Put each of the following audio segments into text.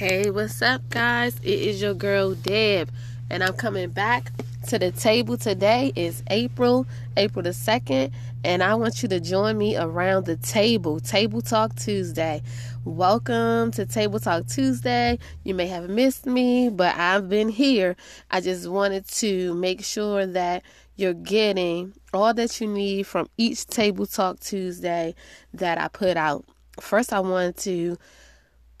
Hey, what's up, guys? It is your girl Deb, and I'm coming back to the table today. It's April, April the 2nd, and I want you to join me around the table, Table Talk Tuesday. Welcome to Table Talk Tuesday. You may have missed me, but I've been here. I just wanted to make sure that you're getting all that you need from each Table Talk Tuesday that I put out. First, I wanted to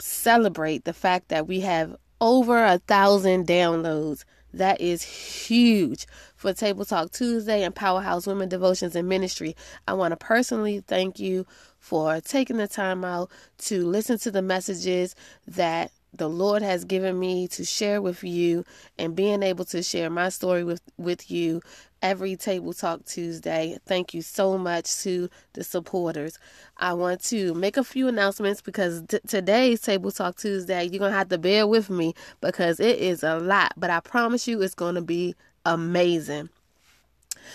celebrate the fact that we have over a thousand downloads. That is huge for Table Talk Tuesday and Powerhouse Women Devotions and Ministry. I want to personally thank you for taking the time out to listen to the messages that the Lord has given me to share with you and being able to share my story with, with you every Table Talk Tuesday. Thank you so much to the supporters. I want to make a few announcements because t- today's Table Talk Tuesday, you're going to have to bear with me because it is a lot, but I promise you it's going to be amazing.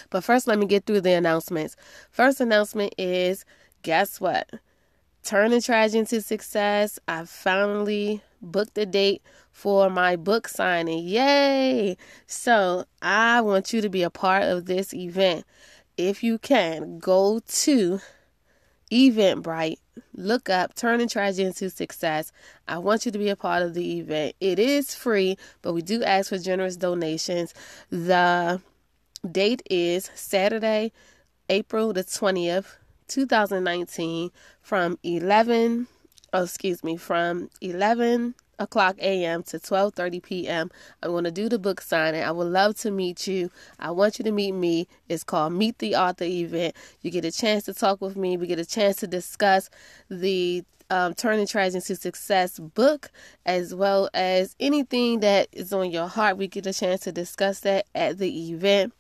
But first, let me get through the announcements. First announcement is guess what? Turning tragedy into success. I finally booked a date for my book signing. Yay! So I want you to be a part of this event. If you can, go to Eventbrite, look up Turning Tragedy into Success. I want you to be a part of the event. It is free, but we do ask for generous donations. The date is Saturday, April the 20th, 2019 from 11 oh, excuse me, from 11 o'clock a.m. to 12:30 p.m. I'm going to do the book signing. I would love to meet you. I want you to meet me. It's called Meet the Author event. You get a chance to talk with me. We get a chance to discuss the um, Turning Tragedy into Success book, as well as anything that is on your heart. We get a chance to discuss that at the event.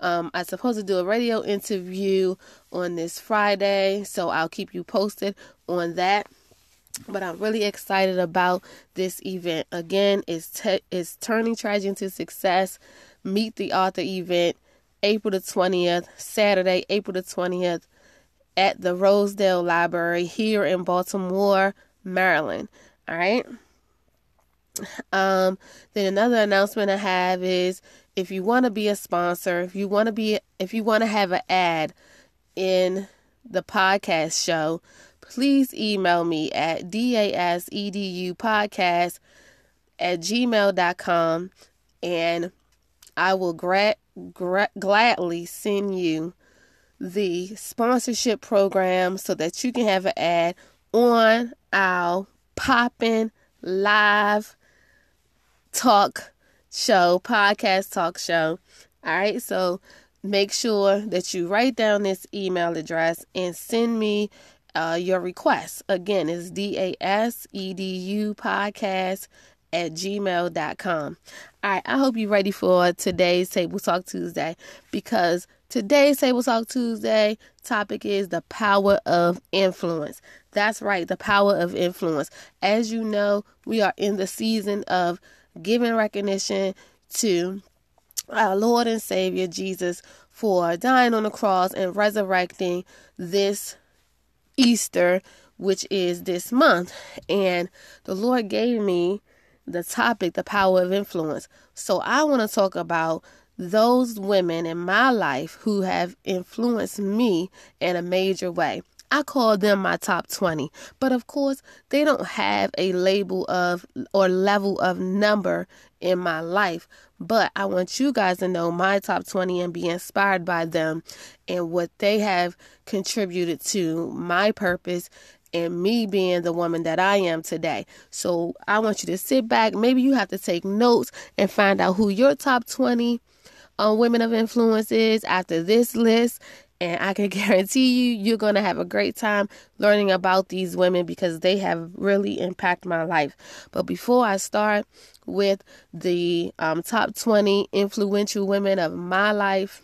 Um, I'm supposed to do a radio interview on this Friday, so I'll keep you posted on that but I'm really excited about this event. Again, it's te- it's turning tragedy into success. Meet the author event, April the 20th, Saturday, April the 20th, at the Rosedale Library here in Baltimore, Maryland. All right. Um, then another announcement I have is if you want to be a sponsor, if you want to be, if you want to have an ad in the podcast show, please email me at dasedupodcast at gmail.com and I will gra- gra- gladly send you the sponsorship program so that you can have an ad on our popping live talk show, podcast talk show. All right, so make sure that you write down this email address and send me uh, your request. Again, it's D A S E D U podcast at gmail.com. All right, I hope you're ready for today's Table Talk Tuesday because today's Table Talk Tuesday topic is the power of influence. That's right, the power of influence. As you know, we are in the season of giving recognition to our Lord and Savior Jesus for dying on the cross and resurrecting this Easter, which is this month. And the Lord gave me the topic, the power of influence. So I want to talk about those women in my life who have influenced me in a major way. I call them my top 20. But of course, they don't have a label of or level of number in my life. But I want you guys to know my top 20 and be inspired by them and what they have contributed to my purpose and me being the woman that I am today. So I want you to sit back. Maybe you have to take notes and find out who your top 20 uh, women of influence is after this list and I can guarantee you, you're going to have a great time learning about these women because they have really impacted my life. But before I start with the um, top 20 influential women of my life,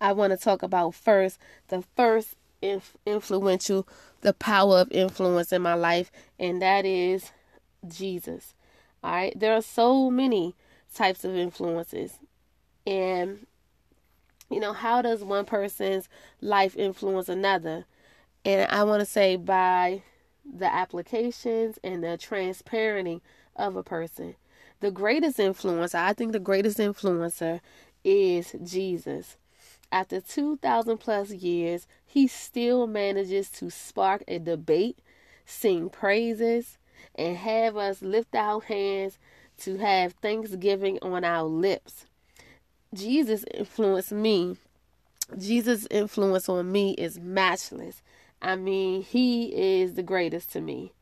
I want to talk about first the first inf- influential, the power of influence in my life, and that is Jesus. All right, there are so many types of influences, and you know, how does one person's life influence another? And I want to say by the applications and the transparency of a person. The greatest influencer, I think the greatest influencer is Jesus. After 2,000 plus years, he still manages to spark a debate, sing praises, and have us lift our hands to have thanksgiving on our lips. Jesus influenced me. Jesus' influence on me is matchless. I mean, he is the greatest to me.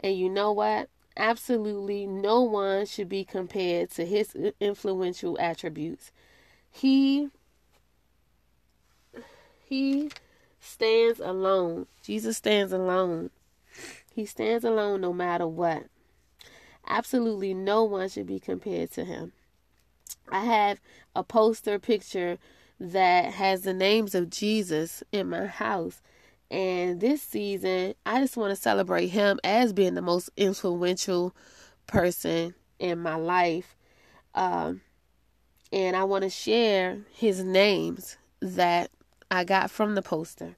And you know what? Absolutely no one should be compared to his influential attributes. He he stands alone. Jesus stands alone. He stands alone no matter what. Absolutely no one should be compared to him. I have a poster picture that has the names of Jesus in my house. And this season, I just want to celebrate him as being the most influential person in my life. Um, and I want to share his names that I got from the poster.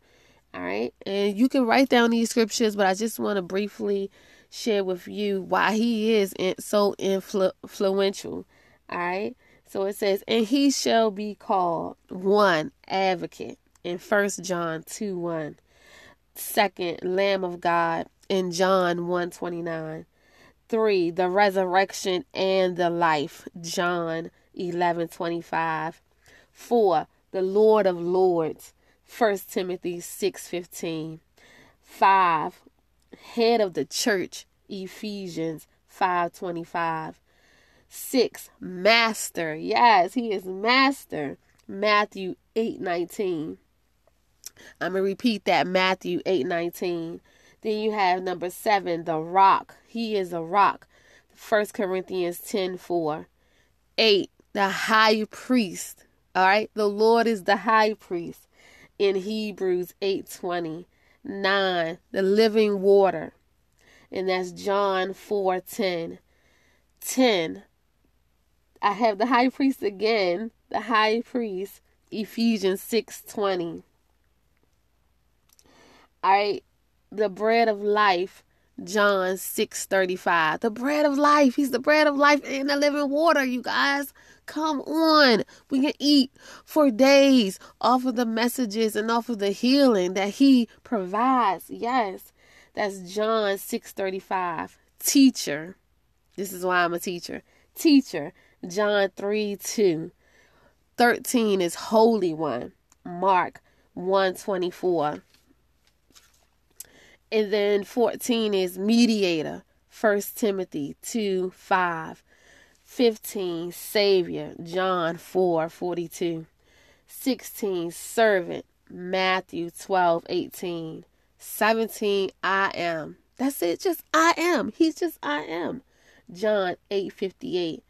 All right. And you can write down these scriptures, but I just want to briefly share with you why he is so influ- influential. All right. So it says, and he shall be called one advocate in First John 2 1, second Lamb of God in John 1 29. 3. The resurrection and the life, John 11 25. 4 the Lord of Lords, 1 Timothy 6:15. 5. Head of the church, Ephesians 5:25. 6. Master. Yes, he is master. Matthew 8:19. I'm going to repeat that Matthew 8:19. Then you have number 7, the rock. He is a rock. 1 Corinthians 10:4. 8, the high priest. All right, the Lord is the high priest in Hebrews 8:20. 9, the living water. And that's John 4:10. 10. I have the high priest again, the high priest, Ephesians 6:20. All right, the bread of life, John 6:35. The bread of life, he's the bread of life and the living water, you guys. Come on. We can eat for days off of the messages and off of the healing that he provides. Yes. That's John 6:35. Teacher. This is why I'm a teacher. Teacher. John 3 2. 13 is Holy One. Mark 124. And then 14 is mediator. 1 Timothy 2 5. 15 Savior John 4 42 16 Servant Matthew 12 18 17 I am that's it just I am he's just I am John 8 58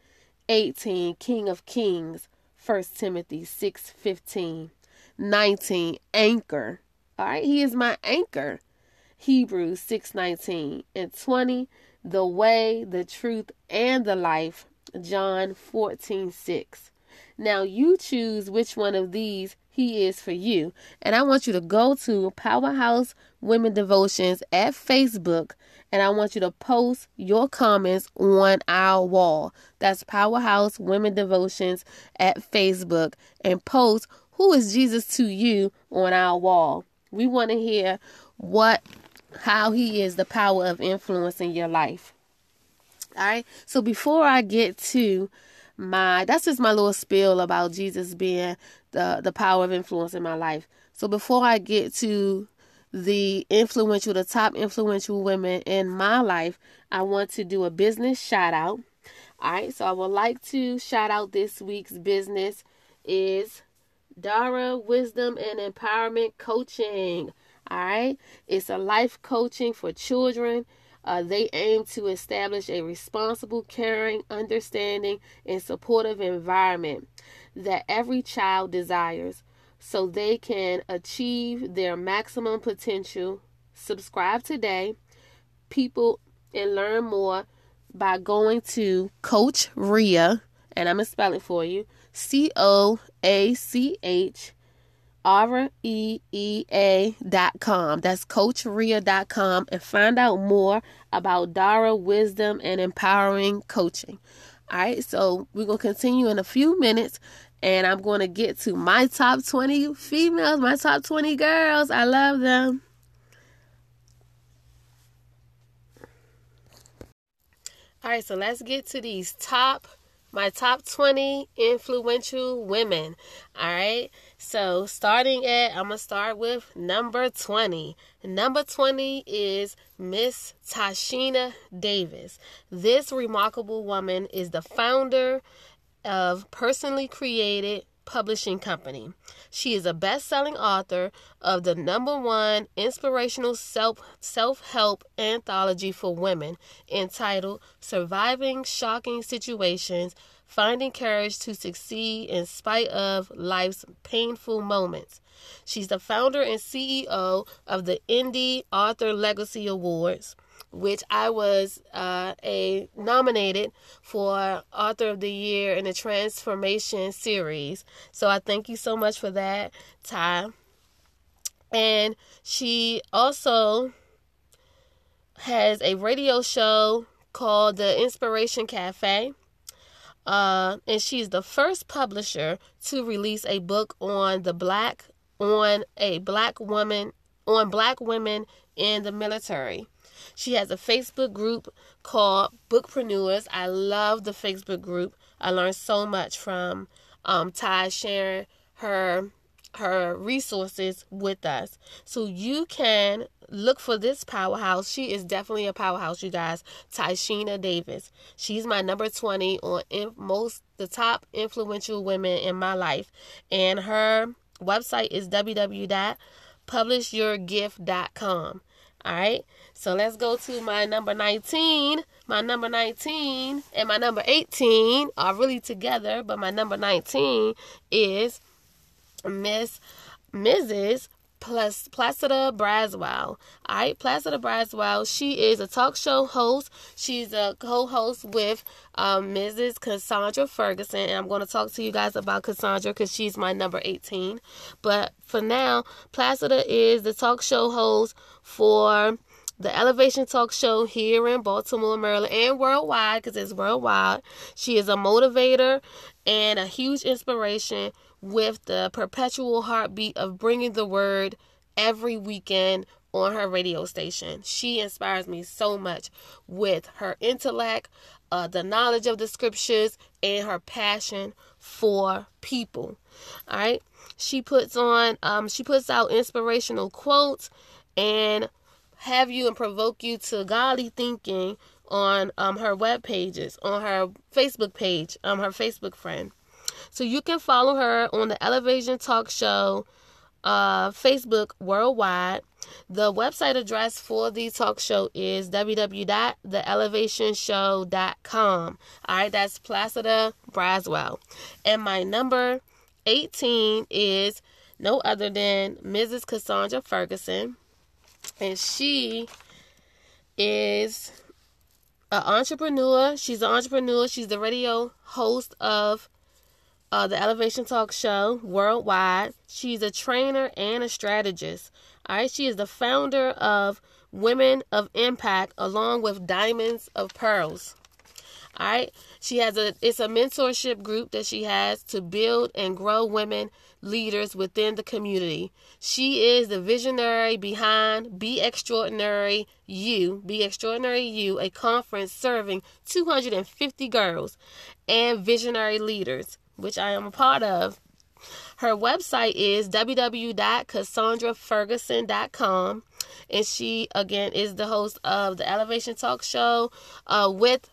18 King of Kings 1 Timothy 6 15 19 Anchor. All right he is my anchor. Hebrews 6 19 and 20 the way the truth and the life. John 14 6. Now you choose which one of these he is for you. And I want you to go to Powerhouse Women Devotions at Facebook and I want you to post your comments on our wall. That's Powerhouse Women Devotions at Facebook and post who is Jesus to you on our wall. We want to hear what how he is the power of influence in your life. All right. So before I get to my that's just my little spiel about Jesus being the the power of influence in my life. So before I get to the influential the top influential women in my life, I want to do a business shout out. All right. So I would like to shout out this week's business is Dara Wisdom and Empowerment Coaching. All right. It's a life coaching for children uh, they aim to establish a responsible, caring, understanding, and supportive environment that every child desires so they can achieve their maximum potential. Subscribe today, people, and learn more by going to Coach Ria, and I'm going to spell it for you C O A C H R E E A dot com. That's dot com and find out more about Dara Wisdom and Empowering Coaching. All right, so we're going to continue in a few minutes and I'm going to get to my top 20 females, my top 20 girls. I love them. All right, so let's get to these top my top 20 influential women. All right. So, starting at, I'm going to start with number 20. Number 20 is Miss Tieshena Davis. This remarkable woman is the founder of Purposely Created Publishing Company. She is a best-selling author of the number one inspirational self self-help anthology for women entitled Surviving Shocking Situations: Finding Courage to Succeed in Spite of Life's Painful Moments. She's the founder and CEO of the Indie Author Legacy Awards which I was uh, a nominated for Author of the Year in the Transformation series. So I thank you so much for that, Ty. And she also has a radio show called The Inspiration Cafe. Uh, and she's the first publisher to release a book on the black on a black woman on black women in the military. She has a Facebook group called Bookpreneurs. I love the Facebook group. I learned so much from um, Ty sharing her her resources with us. So you can look for this powerhouse. She is definitely a powerhouse, you guys. Tieshena Davis. She's my number 20 on most the top influential women in my life. And her website is www.publishyourgift.com. All right. So let's go to my number 19. My number 19 and my number 18 are really together, but my number 19 is Miss Mrs. Plus Placida Braswell. All right, Placida Braswell. She is a talk show host. She's a co-host with um, Mrs. Cassandra Ferguson, and I'm going to talk to you guys about Cassandra because she's my number 18. But for now, Placida is the talk show host for the Elevation Talk Show here in Baltimore, Maryland, and worldwide because it's worldwide. She is a motivator and a huge inspiration with the perpetual heartbeat of bringing the word every weekend on her radio station. She inspires me so much with her intellect, uh, the knowledge of the scriptures, and her passion for people. All right. She puts on, um, she puts out inspirational quotes and have you and provoke you to godly thinking on um, her web pages, on her Facebook page, um, her Facebook friend. So you can follow her on the Elevation Talk Show uh, Facebook worldwide. The website address for the talk show is www.theelevationshow.com. All right, that's Placida Braswell. And my number 18 is no other than Mrs. Cassandra Ferguson and she is an entrepreneur. She's an entrepreneur. She's the radio host of uh, the Elevation Talk Show worldwide. She's a trainer and a strategist. All right, she is the founder of Women of Impact, along with Diamonds of Pearls. All right, she has a it's a mentorship group that she has to build and grow women leaders within the community. She is the visionary behind Be Extraordinary You, Be Extraordinary You, a conference serving 250 girls and visionary leaders, which I am a part of. Her website is www.cassandraferguson.com and she again is the host of the Elevation Talk Show uh, with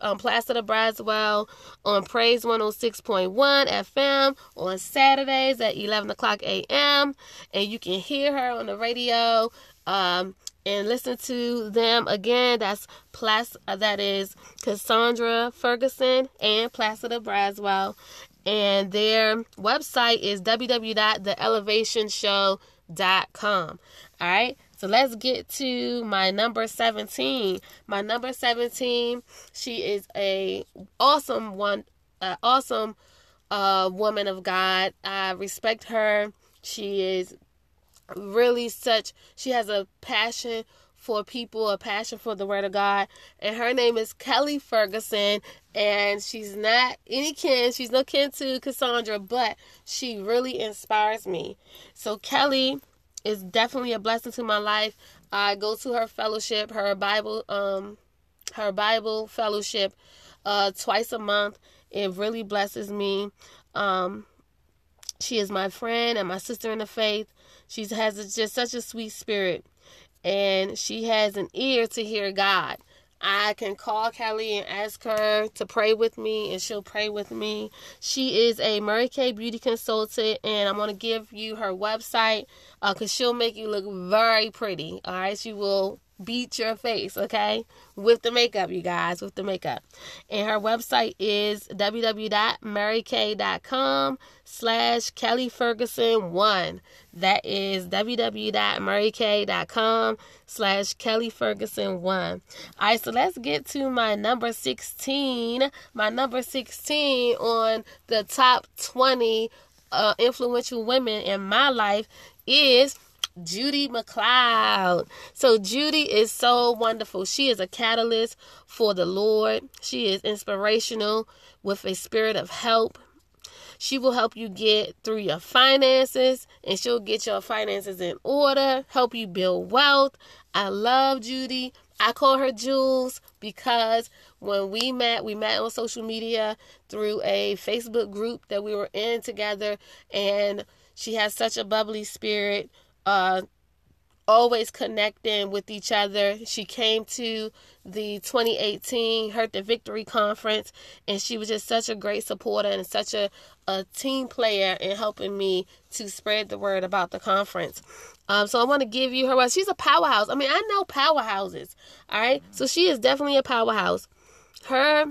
um, Placida Braswell on Praise 106.1 FM on Saturdays at 11 o'clock a.m. And you can hear her on the radio um, and listen to them again. That's Plac- uh, that is Cassandra Ferguson and Placida Braswell. And their website is www.theelevationshow.com. All right. So let's get to my number 17. My number 17, she is a awesome one, uh, awesome uh, woman of God. I respect her She is really such, she has a passion for people, a passion for the Word of God. And her name is Kelly Ferguson. And she's not any kin, she's no kin to Cassandra, but she really inspires me. So, Kelly is definitely a blessing to my life. I go to her fellowship, her Bible, um, her Bible fellowship, uh, twice a month. It really blesses me. Um, she is my friend and my sister in the faith. She has just such a sweet spirit and she has an ear to hear God. I can call Kelly and ask her to pray with me, and she'll pray with me. She is a Mary Kay beauty consultant, and I'm going to give you her website because uh, she'll make you look very pretty. All right, she will beat your face, okay? With the makeup, you guys, with the makeup. And her website is www.marykay.com slash Kelly Ferguson 1. That is www.marykay.com slash Kelly Ferguson 1. All right, so let's get to my number 16. My number 16 on the top 20 uh, influential women in my life is Judy McLeod. So Judy is so wonderful. She is a catalyst for the Lord. She is inspirational with a spirit of help. She will help you get through your finances and she'll get your finances in order, help you build wealth. I love Judy. I call her Jules because when we met, we met on social media through a Facebook group that we were in together and she has such a bubbly spirit uh, always connecting with each other. She came to the 2018 Hurt to Victory conference, and she was just such a great supporter and such a, a team player in helping me to spread the word about the conference. Um, so I want to give you her. She's a powerhouse. I mean, I know powerhouses. All right, so she is definitely a powerhouse. Her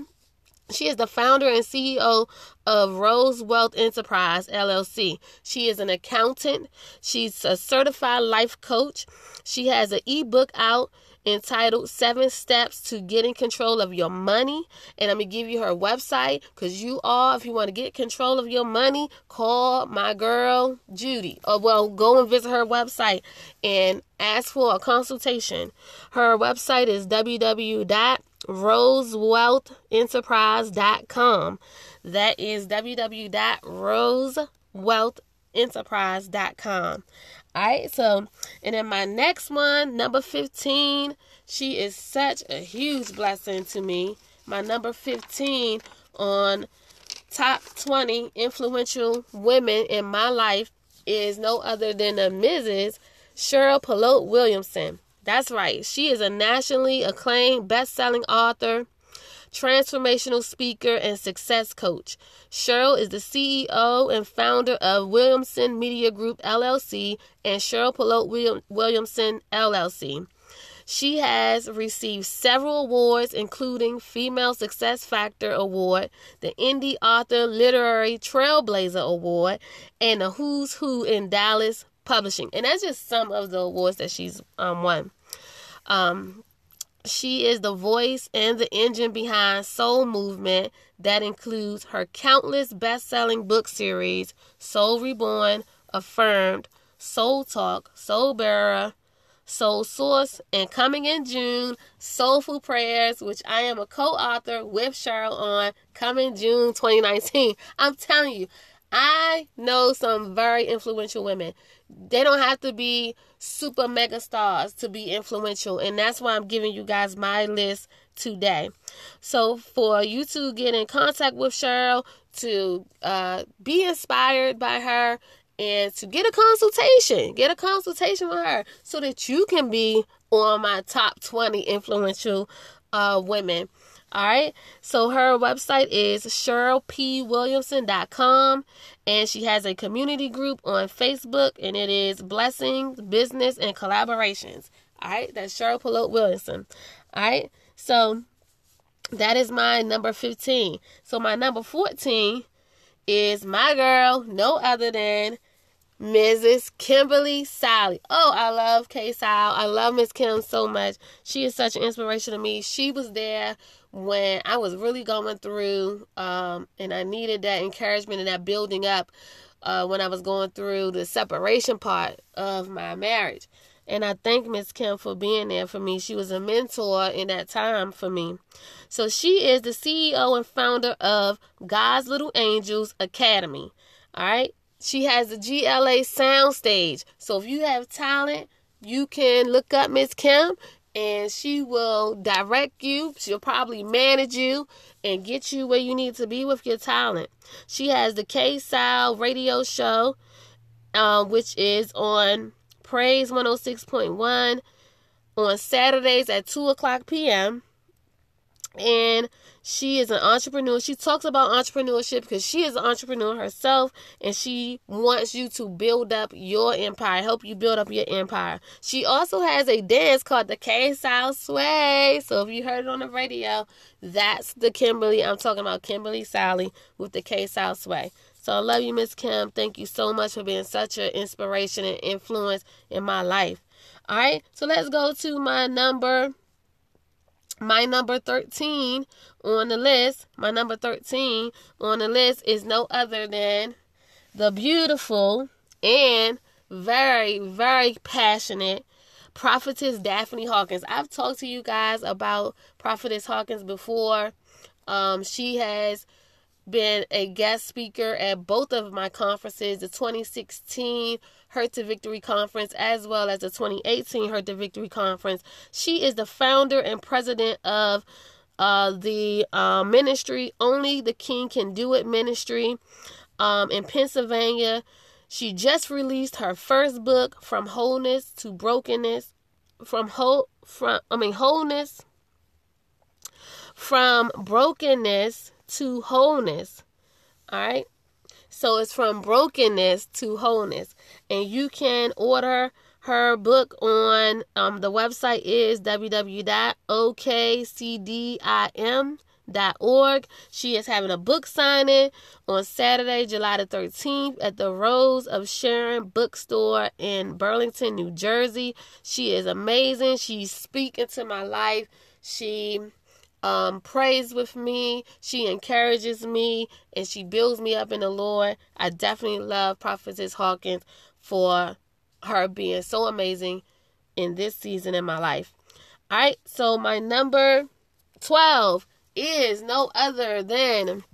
she is the founder and CEO of Rose Wealth Enterprise LLC. She is an accountant. She's a certified life coach. She has an ebook out entitled Seven Steps to Getting Control of Your Money. And I'm going to give you her website because you all, if you want to get control of your money, call my girl Judy. Or, well, go and visit her website and ask for a consultation. Her website is www rosewealthenterprise.com. That is www.rosewealthenterprise.com. All right, so, and then my next one, number 15, she is such a huge blessing to me. My number 15 on top 20 influential women in my life is no other than the Mrs. Cheryl Polote Williamson. That's right. She is a nationally acclaimed best-selling author, transformational speaker, and success coach. Cheryl is the CEO and founder of Williamson Media Group LLC and Cheryl Polote Williamson LLC. She has received several awards, including Female Success Factor Award, the Indie Author Literary Trailblazer Award, and the Who's Who in Dallas Publishing. And that's just some of the awards that she's um, won. Um, she is the voice and the engine behind Soul Movement that includes her countless best selling book series Soul Reborn, Affirmed, Soul Talk, Soul Bearer, Soul Source, and coming in June, Soulful Prayers, which I am a co author with Cheryl on, coming June 2019. I'm telling you, I know some very influential women. They don't have to be super mega stars to be influential, and that's why I'm giving you guys my list today. So, for you to get in contact with Cheryl, to uh, be inspired by her, and to get a consultation, get a consultation with her so that you can be on my top 20 influential uh, women. All right. So her website is CherylPWilliamson.com and she has a community group on Facebook and it is Blessings, Business, and Collaborations. All right. That's Cheryl Polote Williamson. All right. So that is my number 15. So my number 14 is my girl, no other than Mrs. Kimberly Sally. Oh, I love K Sal. I love Miss Kim so much. She is such an inspiration to me. She was there when I was really going through um, and I needed that encouragement and that building up uh, when I was going through the separation part of my marriage. And I thank Miss Kim for being there for me. She was a mentor in that time for me. So she is the CEO and founder of God's Little Angels Academy. All right. She has the GLA Soundstage. So if you have talent, you can look up Miss Kim and she will direct you. She'll probably manage you and get you where you need to be with your talent. She has the K Style radio show, uh, which is on Praise 106.1 on Saturdays at 2 o'clock p.m. And she is an entrepreneur. She talks about entrepreneurship because she is an entrepreneur herself and she wants you to build up your empire, help you build up your empire. She also has a dance called the K Style Sway. So if you heard it on the radio, that's the Kimberly. I'm talking about Kimberly Sally with the K Style Sway. So I love you, Miss Kim. Thank you so much for being such an inspiration and influence in my life. All right, so let's go to my number my number 13 on the list, my number 13 on the list is no other than the beautiful and very, very passionate prophetess Daphne Hawkins. I've talked to you guys about prophetess Hawkins before. Um, she has been a guest speaker at both of my conferences, the 2016 Hurt to Victory Conference as well as the 2018 Hurt to Victory Conference. She is the founder and president of uh, the uh, ministry Only the King Can Do It ministry um, in Pennsylvania. She just released her first book, From Wholeness to Brokenness. From whole, from I mean wholeness, from brokenness to wholeness. All right. So it's from brokenness to wholeness. And you can order her book on um, the website is www.okcdim.org. She is having a book signing on Saturday, July the 13th at the Rose of Sharon bookstore in Burlington, New Jersey. She is amazing. She's speaking to my life. She um, prays with me. She encourages me and she builds me up in the Lord. I definitely love Prophetess Hawkins for her being so amazing in this season in my life. All right, so my number 12 is no other than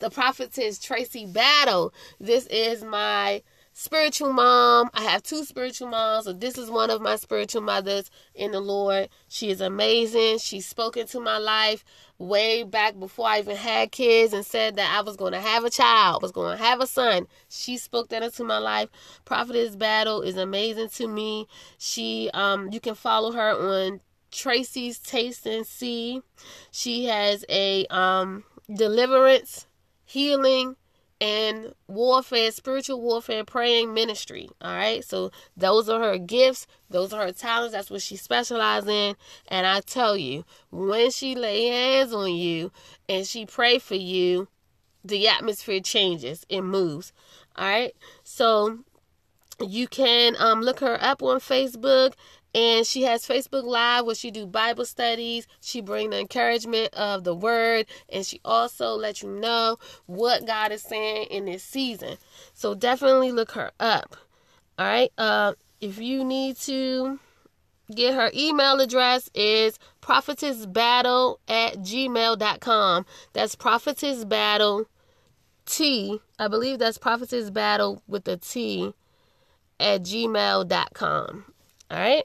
the prophetess Tracy Battle. This is my spiritual mom. I have two spiritual moms. So this is one of my spiritual mothers in the Lord. She is amazing. She's spoken to my life way back before I even had kids and said that I was going to have a child, was going to have a son. She spoke that into my life. Prophetess Battle is amazing to me. She um you can follow her on Tracy's Taste and See. She has a um deliverance, healing, and warfare, spiritual warfare, praying ministry. All right. So those are her gifts. Those are her talents. That's what she specializes in. And I tell you, when she lay hands on you and she pray for you, the atmosphere changes. It moves. All right. So you can um, look her up on Facebook and she has Facebook Live where she do Bible studies. She bring the encouragement of the word, and she also let you know what God is saying in this season. So definitely look her up. All right. Uh, if you need to get her email address is prophetessbattle at gmail.com. That's prophetessbattle T. I believe that's prophetessbattle with a T at gmail.com. All right.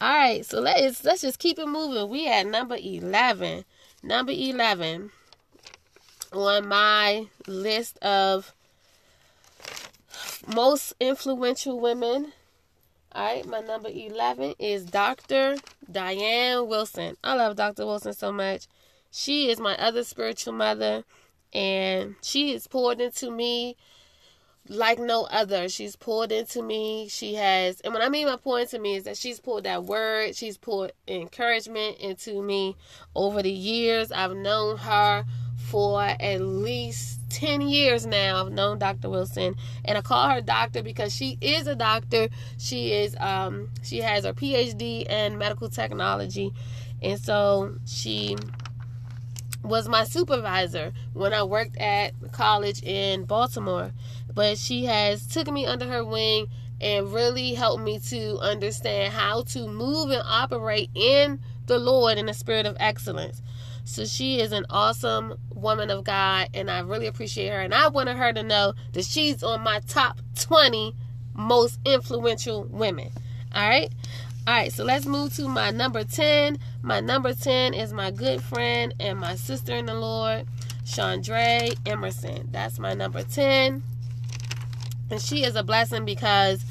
All right, so let's let's just keep it moving. We at number 11. Number 11 on my list of most influential women. All right, my number 11 is Dr. Diane Wilson. I love Dr. Wilson so much. She is my other spiritual mother, and she has poured into me like no other. She's poured into me. She has, and what I mean by poured into me is that she's poured that word, she's poured encouragement into me over the years. I've known her for at least 10 years now. I've known Dr. Wilson, and I call her doctor because she is a doctor. She is, um, she has her PhD in medical technology, and so she was my supervisor when I worked at college in Baltimore but she has took me under her wing and really helped me to understand how to move and operate in the Lord in the spirit of excellence. So she is an awesome woman of God, and I really appreciate her. And I wanted her to know that she's on my top 20 most influential women. All right. All right, so let's move to my number 10. My number 10 is my good friend and my sister in the Lord, Chandre Emerson. That's my number 10. And she is a blessing because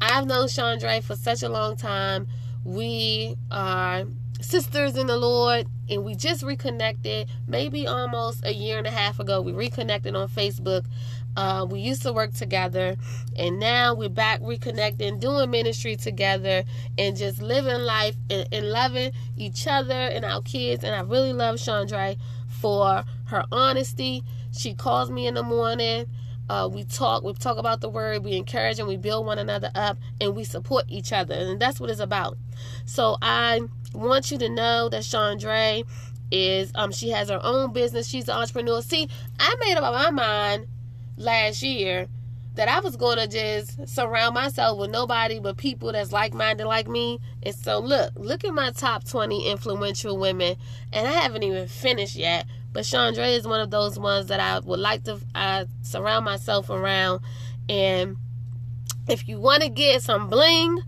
I've known Chandre for such a long time. We are sisters in the Lord, and we just reconnected maybe almost a year and a half ago. We reconnected on Facebook. Uh, we used to work together, and now we're back reconnecting, doing ministry together, and just living life and, and loving each other and our kids. And I really love Chandra for her honesty. She calls me in the morning. Uh, we talk, we talk about the word, we encourage and we build one another up, and we support each other, and that's what it's about. So I want you to know that Chandra is um she has her own business. She's an entrepreneur. See, I made up my mind last year that I was going to just surround myself with nobody but people that's like-minded like me. And so look, look at my top 20 influential women and I haven't even finished yet. But Chandra is one of those ones that I would like to uh, surround myself around. And if you want to get some bling,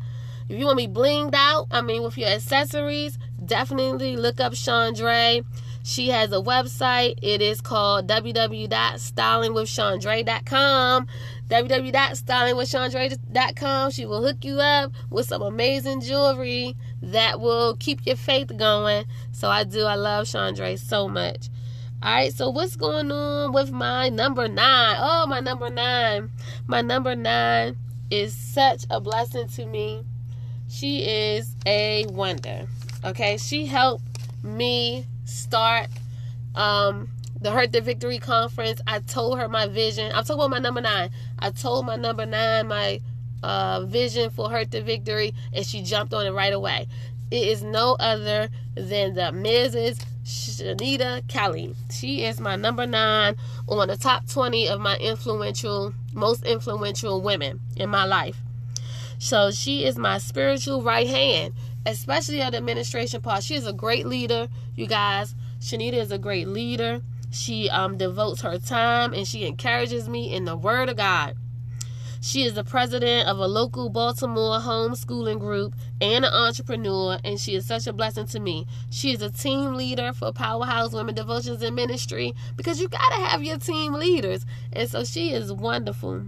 if you want to be blinged out, I mean, with your accessories, definitely look up Chandra. She has a website. It is called www.stylingwithchandra.com. www.stylingwithchandra.com. She will hook you up with some amazing jewelry that will keep your faith going. So I do. I love Chandra so much. All right, so what's going on with my number nine? Oh, my number nine. My number nine is such a blessing to me. She is a wonder. Okay, she helped me start um the Hurt to Victory conference. I told her my vision. I'm talking about my number nine. I told my number nine my uh, vision for her to Victory, and she jumped on it right away. It is no other than the Mrs. Shanita Kelly. She is my number nine on the top 20 of my influential, most influential women in my life. So she is my spiritual right hand, especially at the administration part. She is a great leader, you guys. Shanita is a great leader. She um, devotes her time and she encourages me in the Word of God. She is the president of a local Baltimore homeschooling group and an entrepreneur, and she is such a blessing to me. She is a team leader for Powerhouse Women Devotions and Ministry because you got to have your team leaders. And so she is wonderful.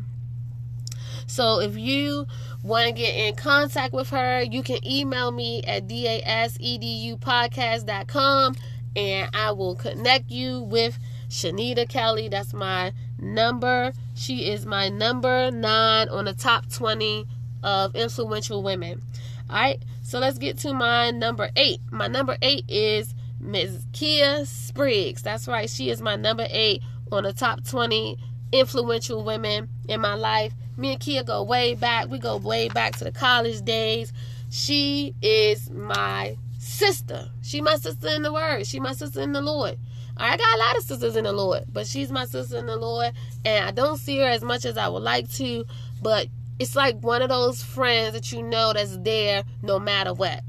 So if you want to get in contact with her, you can email me at dasedupodcast.com and I will connect you with Shanita Kelly. That's my number. She is my number nine on the top 20 of influential women. All right, so let's get to my number eight. My number eight is Ms. Kia Spriggs. That's right, she is my number eight on the top 20 influential women in my life. Me and Kia go way back. We go way back to the college days. She is my sister. She my sister in the word. She my sister in the Lord. I got a lot of sisters in the Lord, but she's my sister in the Lord, and I don't see her as much as I would like to, but it's like one of those friends that you know that's there no matter what.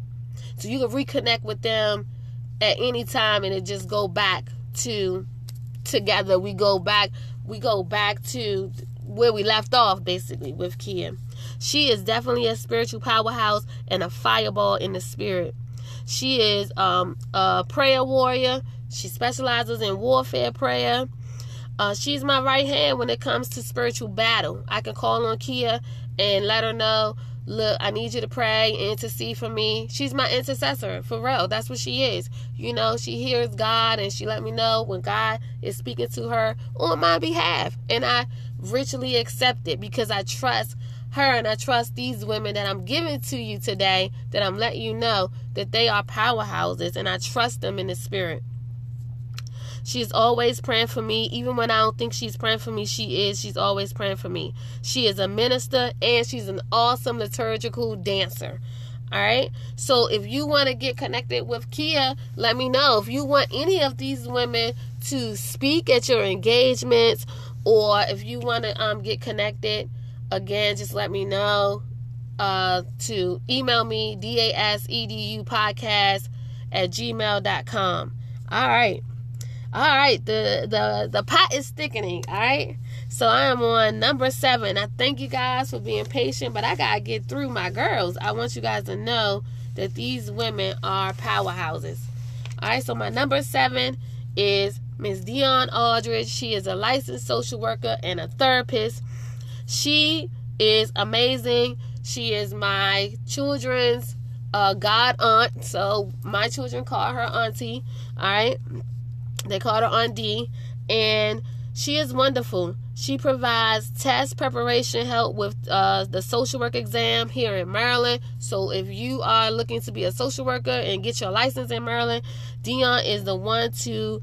So you can reconnect with them at any time and it just go back to together. We go back we go back to where we left off basically with Kia. She is definitely a spiritual powerhouse and a fireball in the spirit. She is um, a prayer warrior. She specializes in warfare prayer. Uh, she's my right hand when it comes to spiritual battle. I can call on Kia and let her know, look, I need you to pray and intercede for me. She's my intercessor, for real. That's what she is. You know, she hears God and she let me know when God is speaking to her on my behalf. And I richly accept it because I trust her and I trust these women that I'm giving to you today, that I'm letting you know that they are powerhouses and I trust them in the spirit. She's always praying for me. Even when I don't think she's praying for me, she is. She's always praying for me. She is a minister and she's an awesome liturgical dancer. All right. So if you want to get connected with Kia, let me know. If you want any of these women to speak at your engagements or if you want to um, get connected, again, just let me know uh, to email me, D-A-S-E-D-U podcast at gmail.com. All right. All right. The, the, the pot is thickening. All right. So I am on number seven. I thank you guys for being patient, but I got to get through my girls. I want you guys to know that these women are powerhouses. All right. So my number seven is Miss Dion Aldridge. She is a licensed social worker and a therapist. She is amazing. She is my children's uh, god aunt. So my children call her auntie. All right. They call her Aunt D. And she is wonderful. She provides test preparation help with uh, the social work exam here in Maryland. So if you are looking to be a social worker and get your license in Maryland, Dion is the one to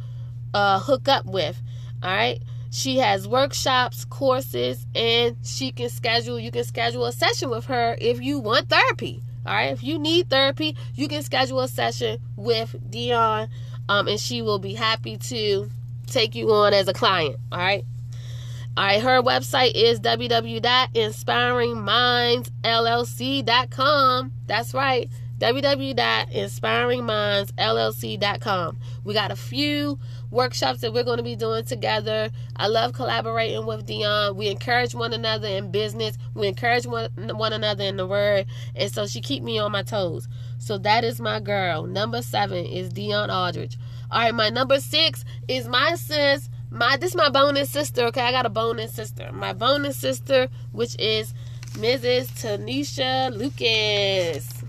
uh, hook up with. All right. She has workshops, courses, and she can schedule, you can schedule a session with her if you want therapy. All right. If you need therapy, you can schedule a session with Dion, um, and she will be happy to take you on as a client. All right. All right, her website is www.inspiringmindsllc.com. That's right, www.inspiringmindsllc.com. We got a few workshops that we're going to be doing together. I love collaborating with Dion. We encourage one another in business. We encourage one, one another in the word. And so she keep me on my toes. So that is my girl. Number seven is Dion Aldridge. All right, my number six is my sis. My this is my bonus sister. Okay, I got a bonus sister. My bonus sister, which is Mrs. Tanisha Lucas.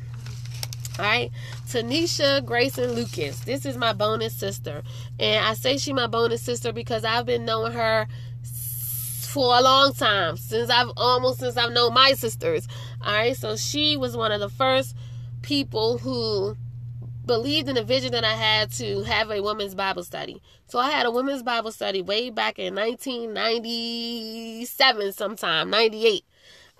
All right, Tanisha Grayson Lucas. This is my bonus sister. And I say she my bonus sister because I've been knowing her for a long time. Since I've almost since I've known my sisters. All right. So she was one of the first people who believed in the vision that I had to have a women's Bible study. So I had a women's Bible study way back in 1997 sometime, 98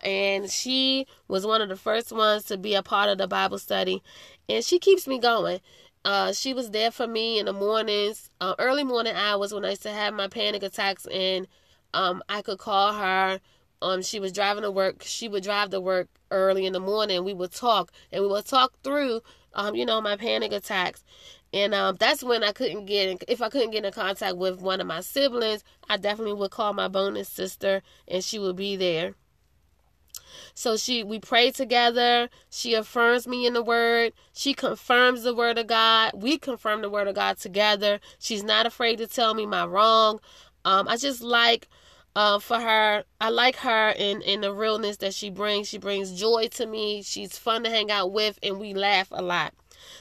and she was one of the first ones to be a part of the Bible study, and she keeps me going. Uh, she was there for me in the mornings, uh, early morning hours when I used to have my panic attacks, and um, I could call her. Um, she was driving to work. She would drive to work early in the morning. We would talk, and we would talk through, um, you know, my panic attacks. And um, that's when I couldn't get, in, if I couldn't get in contact with one of my siblings, I definitely would call my bonus sister, and she would be there. So she we pray together. She affirms me in the word. She confirms the word of God. We confirm the word of God together. She's not afraid to tell me my wrong. Um, I just like uh, for her. I like her in in the realness that she brings. She brings joy to me. She's fun to hang out with, and we laugh a lot.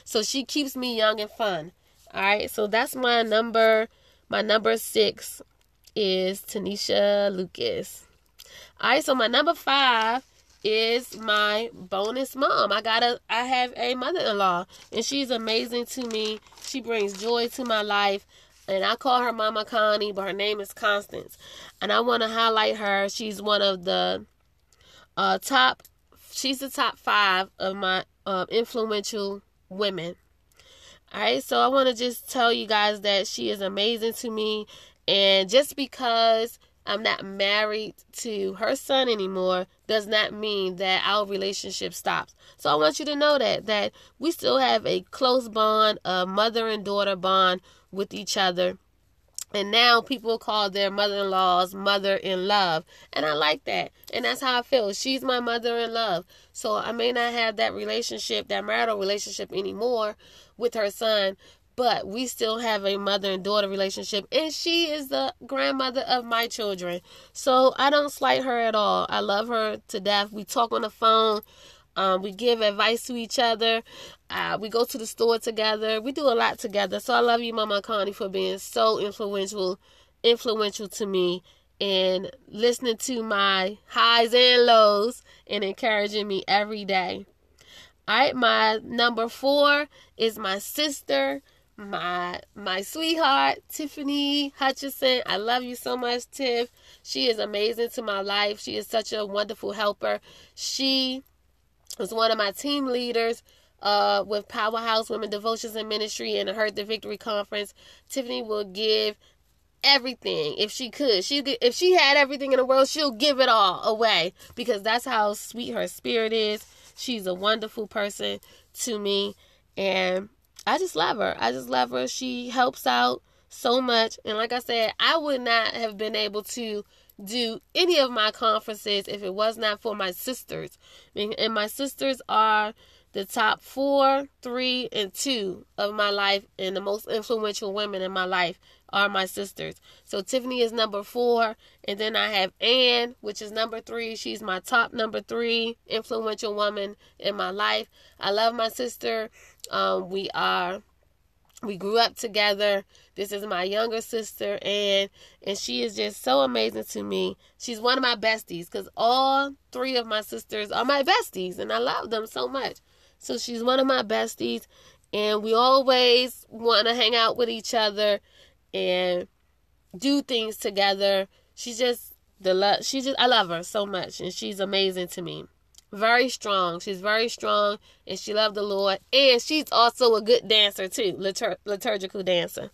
So she keeps me young and fun. All right. So that's my number. My number six is Tanisha Lucas. All right. So my number five is my bonus mom. I got a I have a mother-in-law and she's amazing to me. She brings joy to my life. And I call her Mama Connie, but her name is Constance. And I want to highlight her. She's one of the uh, top she's the top 5 of my uh, influential women. All right, so I want to just tell you guys that she is amazing to me and just because I'm not married to her son anymore does not mean that our relationship stops. So I want you to know that that we still have a close bond, a mother and daughter bond with each other. And now people call their mother-in-laws mother in love. And I like that. And that's how I feel. She's my mother in love. So I may not have that relationship, that marital relationship anymore with her son, but we still have a mother and daughter relationship and she is the grandmother of my children. So i don't slight her at all. I love her to death. We talk on the phone. Um, we give advice to each other. Uh, we go to the store together. We do a lot together. So i love you mama connie for being so influential influential to me and listening to my highs and lows and encouraging me every day. All right my number four is my sister my my sweetheart Tiffany Hutchison. I love you so much, Tiff. She is amazing to my life. She is such a wonderful helper. She was one of my team leaders uh, with Powerhouse Women Devotions and Ministry and the the Victory Conference. Tiffany will give everything if she could. She if she had everything in the world, she'll give it all away because that's how sweet her spirit is. She's a wonderful person to me and I just love her. I just love her. She helps out so much and like I said, I would not have been able to do any of my conferences if it was not for my sisters. And my sisters are the top four, three, and two of my life, and the most influential women in my life are my sisters. So Tiffany is number four, and then I have Anne, which is number three. She's my top number three influential woman in my life. I love my sister. Um, we are we grew up together. This is my younger sister, and and she is just so amazing to me. She's one of my besties because all three of my sisters are my besties, and I love them so much. So she's one of my besties, and we always want to hang out with each other and do things together. She's just the love. She just I love her so much, and she's amazing to me. Very strong. She's very strong, and she loved the Lord, and she's also a good dancer too, litur- liturgical dancer.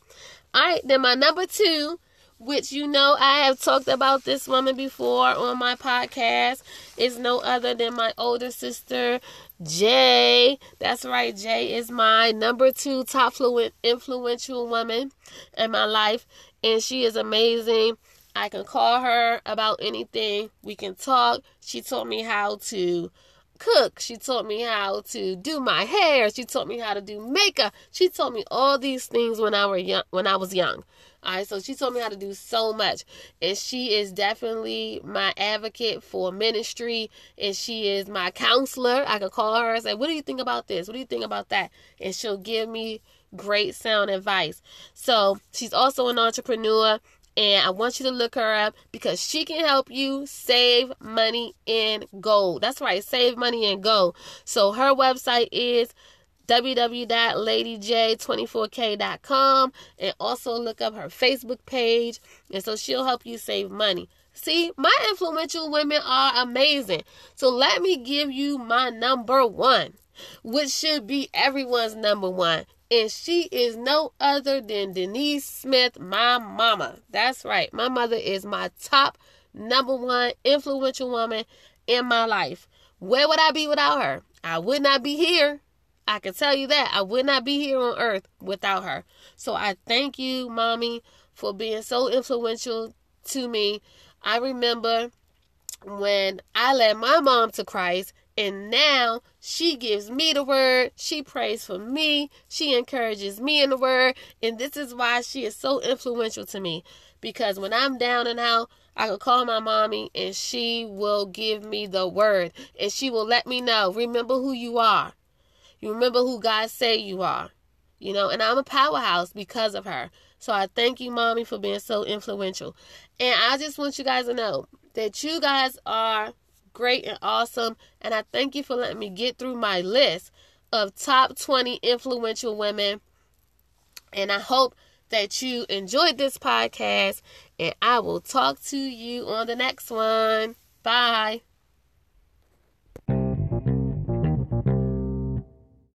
All right, then my number two which you know I have talked about this woman before on my podcast, is no other than my older sister, Jay. That's right, Jay is my number two top fluent influential woman in my life, and she is amazing. I can call her about anything. We can talk. She taught me how to cook. She taught me how to do my hair. She taught me how to do makeup. She taught me all these things when I were young when I was young. All right, so she taught me how to do so much. And she is definitely my advocate for ministry. And she is my counselor. I could call her and say, What do you think about this? What do you think about that? And she'll give me great sound advice. So she's also an entrepreneur. And I want you to look her up because she can help you save money in gold. That's right, save money in gold. So her website is www.ladyj24k.com and also look up her Facebook page and so she'll help you save money. See, my influential women are amazing. So let me give you my number one, which should be everyone's number one. And she is no other than Denise Smith, my mama. That's right. My mother is my top number one influential woman in my life. Where would I be without her? I would not be here. I can tell you that I would not be here on earth without her. So I thank you, mommy, for being so influential to me. I remember when I led my mom to Christ, and now she gives me the word. She prays for me. She encourages me in the word. And this is why she is so influential to me. Because when I'm down and out, I can call my mommy and she will give me the word. And she will let me know, remember who you are. You remember who God say you are. You know, and I'm a powerhouse because of her. So I thank you, mommy, for being so influential. And I just want you guys to know that you guys are great and awesome. And I thank you for letting me get through my list of top 20 influential women. And I hope that you enjoyed this podcast. And I will talk to you on the next one. Bye.